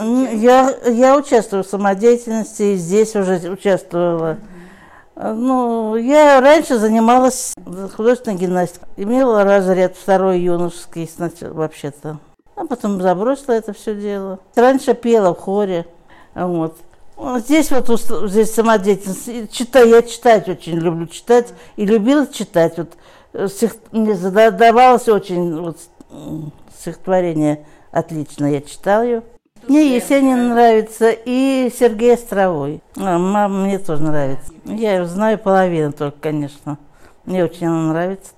Я, я участвую в самодеятельности, и здесь уже участвовала. Ну, я раньше занималась художественной гимнастикой. Имела разряд второй юношеский сначала, вообще-то. А потом забросила это все дело. Раньше пела в хоре. Вот. Здесь вот здесь самодеятельность. Читаю, я читать очень люблю читать. И любила читать. Вот, э, мне задавалось очень вот, стихотворение отлично. Я читаю. Мне Есенин нравится и Сергей Островой. А, мама мне тоже нравится. Я знаю половину только, конечно. Мне очень она нравится.